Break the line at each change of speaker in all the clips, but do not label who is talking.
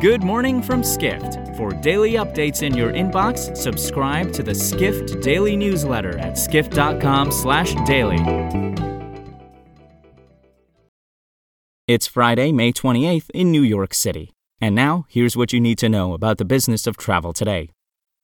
Good morning from Skift. For daily updates in your inbox, subscribe to the Skift Daily newsletter at skift.com/daily. It's Friday, May 28th in New York City. And now, here's what you need to know about the business of travel today.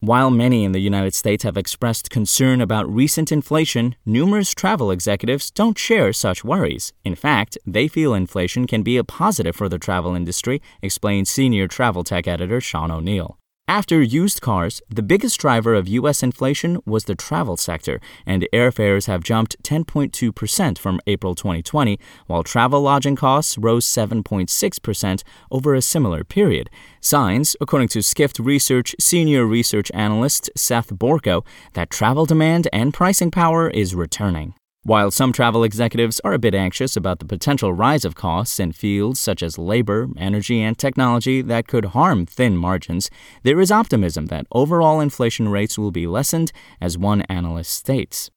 While many in the United States have expressed concern about recent inflation, numerous travel executives don't share such worries. In fact, they feel inflation can be a positive for the travel industry, explains senior travel tech editor Sean O'Neill. After used cars, the biggest driver of U.S. inflation was the travel sector, and airfares have jumped 10.2% from April 2020, while travel lodging costs rose 7.6% over a similar period. Signs, according to Skift Research senior research analyst Seth Borko, that travel demand and pricing power is returning. While some travel executives are a bit anxious about the potential rise of costs in fields such as labor, energy, and technology that could harm thin margins, there is optimism that overall inflation rates will be lessened, as one analyst states.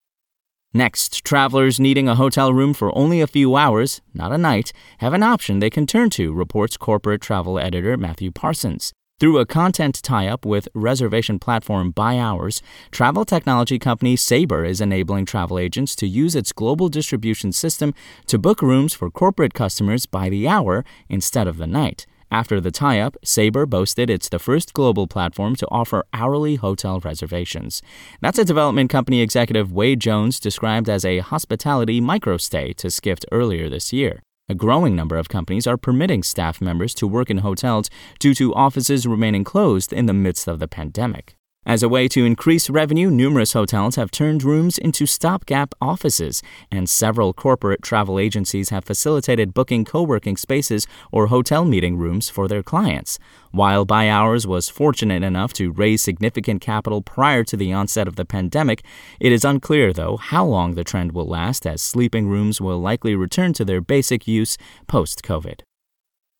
Next, travelers needing a hotel room for only a few hours, not a night, have an option they can turn to, reports corporate travel editor Matthew Parsons. Through a content tie up with reservation platform ByHours, travel technology company Sabre is enabling travel agents to use its global distribution system to book rooms for corporate customers by the hour instead of the night. After the tie up, Sabre boasted it's the first global platform to offer hourly hotel reservations. That's a development company executive Wade Jones described as a hospitality microstay to Skift earlier this year. A growing number of companies are permitting staff members to work in hotels due to offices remaining closed in the midst of the pandemic. As a way to increase revenue, numerous hotels have turned rooms into stopgap offices, and several corporate travel agencies have facilitated booking co working spaces or hotel meeting rooms for their clients. While ByHours was fortunate enough to raise significant capital prior to the onset of the pandemic, it is unclear, though, how long the trend will last as sleeping rooms will likely return to their basic use post COVID.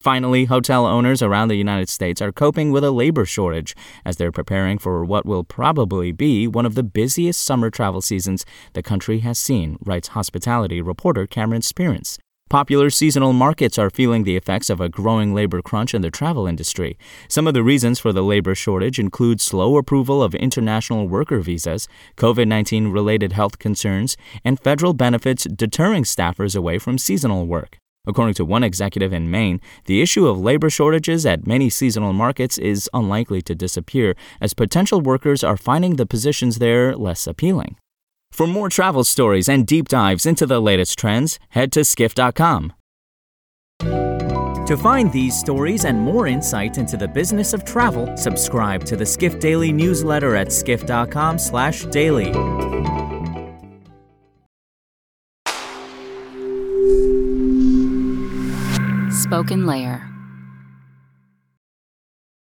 Finally, hotel owners around the United States are coping with a labor shortage as they're preparing for what will probably be one of the busiest summer travel seasons the country has seen, writes hospitality reporter Cameron Sperance. Popular seasonal markets are feeling the effects of a growing labor crunch in the travel industry. Some of the reasons for the labor shortage include slow approval of international worker visas, COVID 19 related health concerns, and federal benefits deterring staffers away from seasonal work. According to one executive in Maine, the issue of labor shortages at many seasonal markets is unlikely to disappear as potential workers are finding the positions there less appealing. For more travel stories and deep dives into the latest trends, head to skift.com. To find these stories and more insight into the business of travel, subscribe to the Skift Daily newsletter at skift.com/daily.
SpokenLayer.